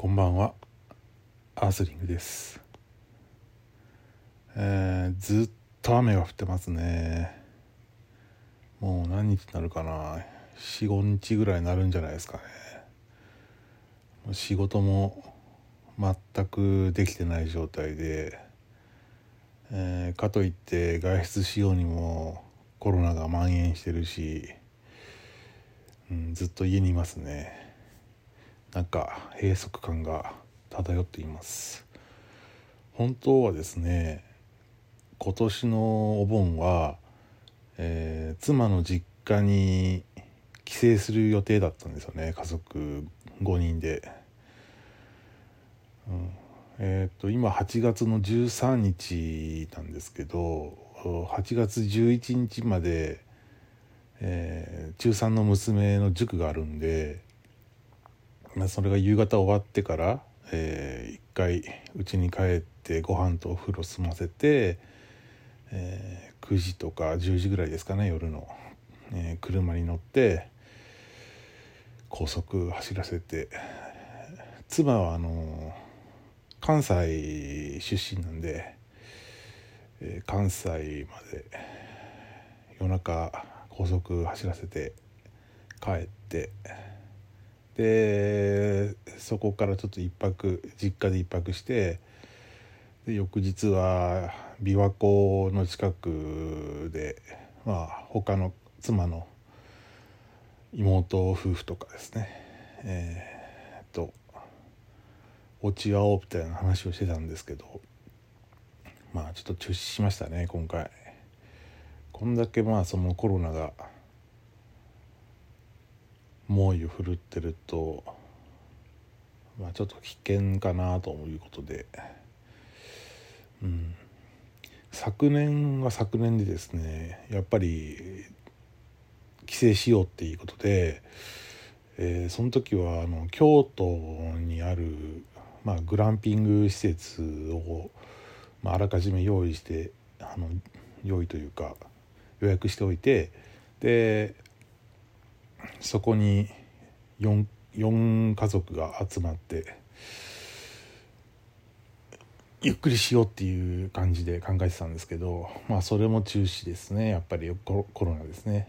こんばんは。アースリングです。えー、ずっと雨が降ってますね。もう何日になるかな。45日ぐらいになるんじゃないですかね。仕事も全くできてない状態で、えー、かといって外出しようにもコロナが蔓延してるし、うん、ずっと家にいますね。なんか閉塞感が漂っています。本当はですね今年のお盆は、えー、妻の実家に帰省する予定だったんですよね。家族5人で、うん、えっ、と今8月の13日なんですけど8月11日まで、えー、中3の娘の塾があるんで、それが夕方終わってから、えー、一回家に帰ってご飯とお風呂済ませて、えー、9時とか10時ぐらいですかね夜の、えー、車に乗って高速走らせて妻はあの関西出身なんで、えー、関西まで夜中高速走らせて帰って。でそこからちょっと一泊実家で一泊してで翌日は琵琶湖の近くでまあ他の妻の妹夫婦とかですね。えー、っと落ち合おうみたいな話をしてたんですけどまあちょっと中止しましたね今回。こんだけまあそのコロナが猛威を振るってると、まあ、ちょっと危険かなということで、うん、昨年は昨年でですねやっぱり帰省しようっていうことで、えー、その時はあの京都にある、まあ、グランピング施設を、まあ、あらかじめ用意してあの用意というか予約しておいてでそこに 4, 4家族が集まってゆっくりしようっていう感じで考えてたんですけどまあそれも中止ですね。やっぱりコロナですね。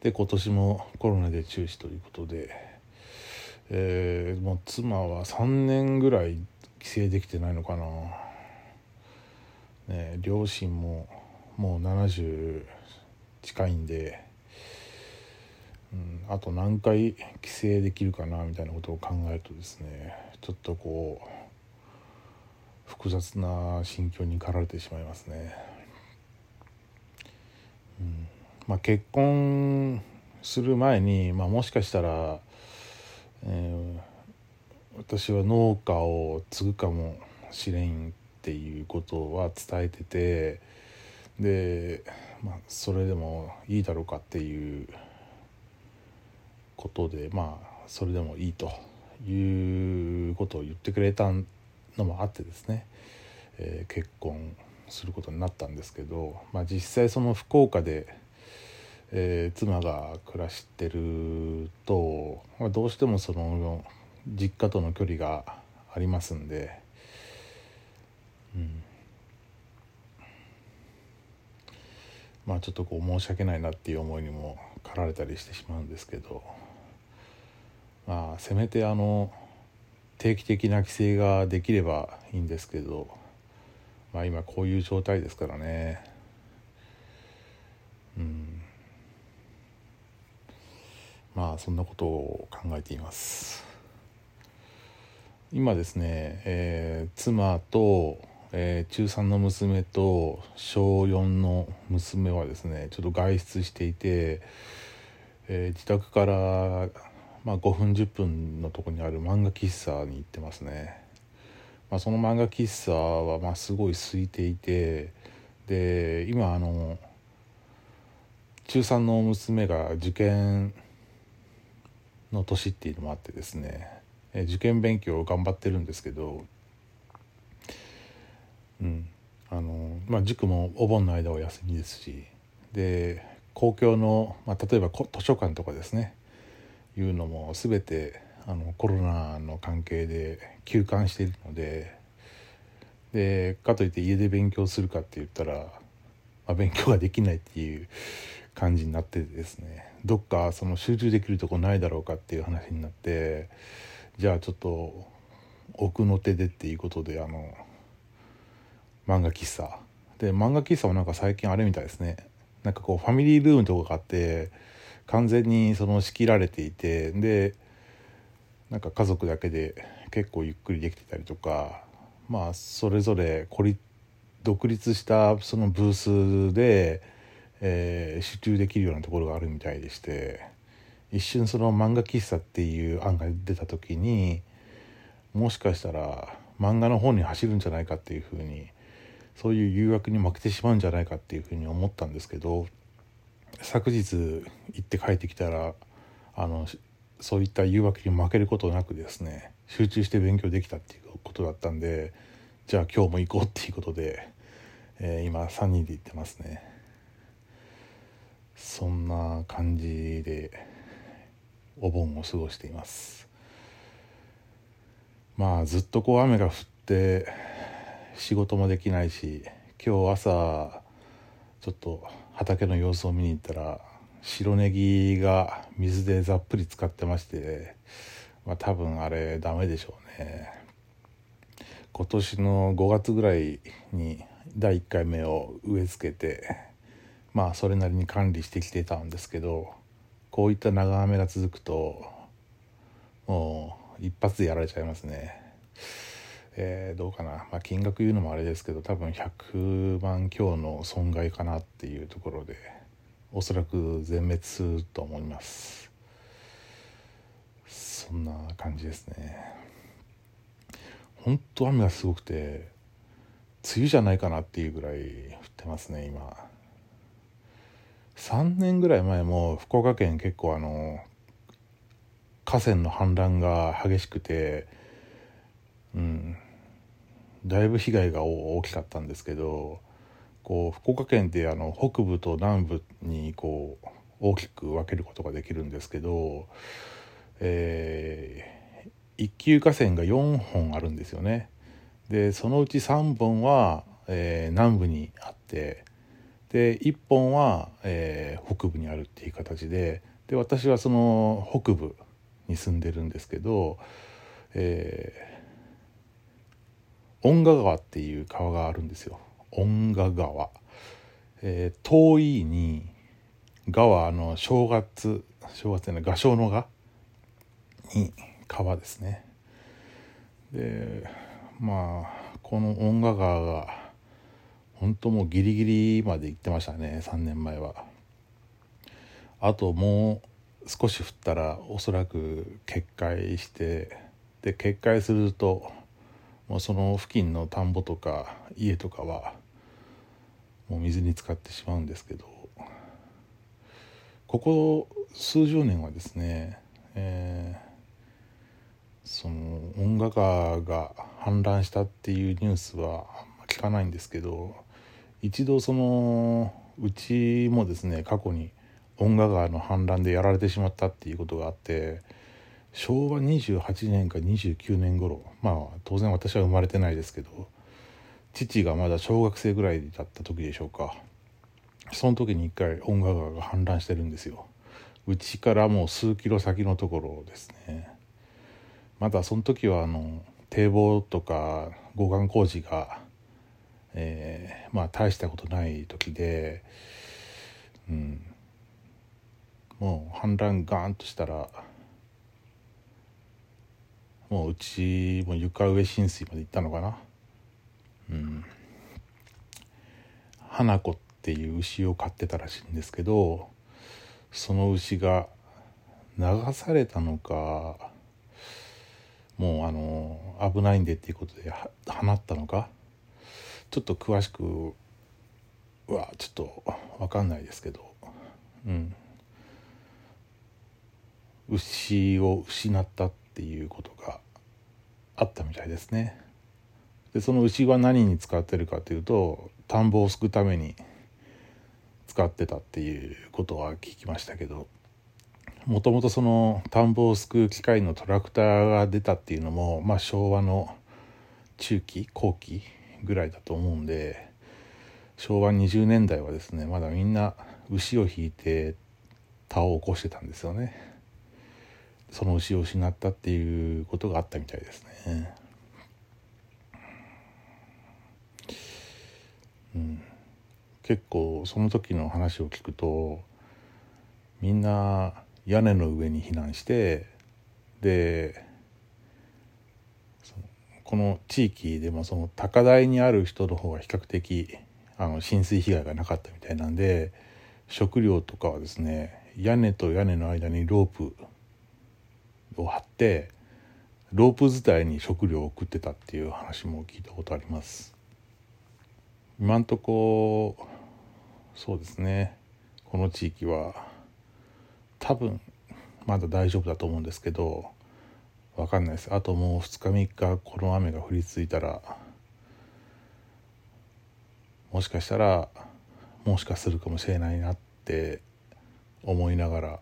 で今年もコロナで中止ということで、えー、もう妻は3年ぐらい帰省できてないのかな。ね両親ももう70近いんであと何回帰省できるかなみたいなことを考えるとですねちょっとこう複雑な心境に駆られてしまいますね。うんまあ、結婚する前に、まあ、もしかしたら、えー、私は農家を継ぐかもしれんっていうことは伝えててで、まあ、それでもいいだろうかっていうことでまあそれでもいいということを言ってくれたのもあってですね、えー、結婚することになったんですけど、まあ、実際その福岡で、えー、妻が暮らしてると、まあ、どうしてもその実家との距離がありますんで、うん、まあちょっとこう申し訳ないなっていう思いにも駆られたりしてしまうんですけど。まあせめてあの定期的な規制ができればいいんですけどまあ今こういう状態ですからね。うん。まあそんなことを考えています。今ですね、えー、妻と、えー、中3の娘と小4の娘はですねちょっと外出していて、えー、自宅からまあ、5分10分のとこにある漫画喫茶に行ってますね、まあ、その漫画喫茶はまあすごい空いていてで今あの中3の娘が受験の年っていうのもあってですね受験勉強を頑張ってるんですけどうんあのまあ塾もお盆の間は休みですしで公共の、まあ、例えば図書館とかですねいうのも全てあのコロナの関係で休館しているのででかといって家で勉強するかって言ったら、まあ、勉強ができないっていう感じになってですね。どっかその集中できるとこないだろうかっていう話になってじゃあちょっと奥の手でっていうことであの漫画喫茶。で漫画喫茶もなんか最近あれみたいですね。なんかこうファミリールームとかがあって完全にその仕切られていてでなんか家族だけで結構ゆっくりできてたりとかまあそれぞれ孤立独立したそのブースで、えー、集中できるようなところがあるみたいでして一瞬その漫画喫茶っていう案が出た時にもしかしたら漫画の方に走るんじゃないかっていうふうにそういう誘惑に負けてしまうんじゃないかっていうふうに思ったんですけど昨日行って帰ってきたらあのそういった誘惑に負けることなくですね集中して勉強できたっていうことだったんでじゃあ今日も行こうっていうことで、えー、今3人で行ってますね。そんな感じでお盆を過ごしています。まあずっとこう雨が降って仕事もできないし今日朝ちょっと畑の様子を見に行ったら白ネギが水でざっぷり浸かってまして、まあ、多分あれダメでしょうね今年の5月ぐらいに第1回目を植え付けてまあそれなりに管理してきてたんですけどこういった長雨が続くともう一発でやられちゃいますね。えー、どうかな、まあ、金額言うのもあれですけど多分100万強の損害かなっていうところでおそらく全滅すると思います。そんな感じですね。本当雨がすごくて梅雨じゃないかなっていうぐらい降ってますね今。3年ぐらい前も福岡県結構あの河川の氾濫が激しくてうんだいぶ被害が大きかったんですけどこう福岡県ってあの北部と南部にこう大きく分けることができるんですけど、えー、一級河川が4本あるんですよね。でそのうち3本は、えー、南部にあってで1本は、えー、北部にあるっていう形でで私はその北部に住んでるんですけど、えー恩賀川っていう川があるんですよ。恩賀川、えー、遠いに川あの正月正月ね画商の画に川ですね。でまあこの恩賀川が本当もうギリギリまで行ってましたね3年前は。あともう少し降ったらおそらく決壊してで決壊するともうその付近の田んぼとか家とかはもう水に浸かってしまうんですけどここ数十年はですね、えー、その音楽家が氾濫したっていうニュースは聞かないんですけど一度そのうちもですね過去に音楽川の氾濫でやられてしまったっていうことがあって昭和28年か29年頃まあ当然私は生まれてないですけど父がまだ小学生ぐらいだった時でしょうか。その時に一回音楽川が氾濫してるんですよ。うちからもう数キロ先のところですね。まだその時はあの堤防とか護岸工事が、えー、まあ大したことない時で、うん、もう氾濫ガーンとしたらもううちも床上浸水まで行ったのかな。うん。花子っていう牛を飼ってたらしいんですけどその牛が流されたのかもうあの危ないんでっていうことで放ったのか。ちょっと詳しくはちょっと分かんないですけど。うん。牛を失ったってっていうことがあったみたいですね。でその牛は何に使ってるかというと田んぼをすくために使ってたっていうことは聞きましたけどもともとその田んぼをすくう機械のトラクターが出たっていうのも、まあ、昭和の中期後期ぐらいだと思うんで昭和20年代はですねまだみんな牛を引いて田を起こしてたんですよねその牛を失ったっていうことがあったみたいですね。うん。結構その時の話を聞くとみんな屋根の上に避難してでこの地域でもその高台にある人の方が比較的あの浸水被害がなかったみたいなんで食料とかはですね屋根と屋根の間にロープを張ってロープ伝いに食料を送ってたっていう話も聞いたことあります。今んとこそうですね。この地域は多分まだ大丈夫だと思うんですけど分かんないです。あともう2日3日この雨が降り続いたらもしかしたらもしかするかもしれないなって思いながら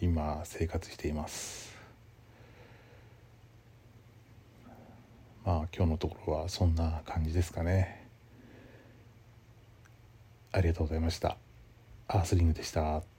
今生活しています。まあ今日のところはそんな感じですかね。ありがとうございました。アースリングでした。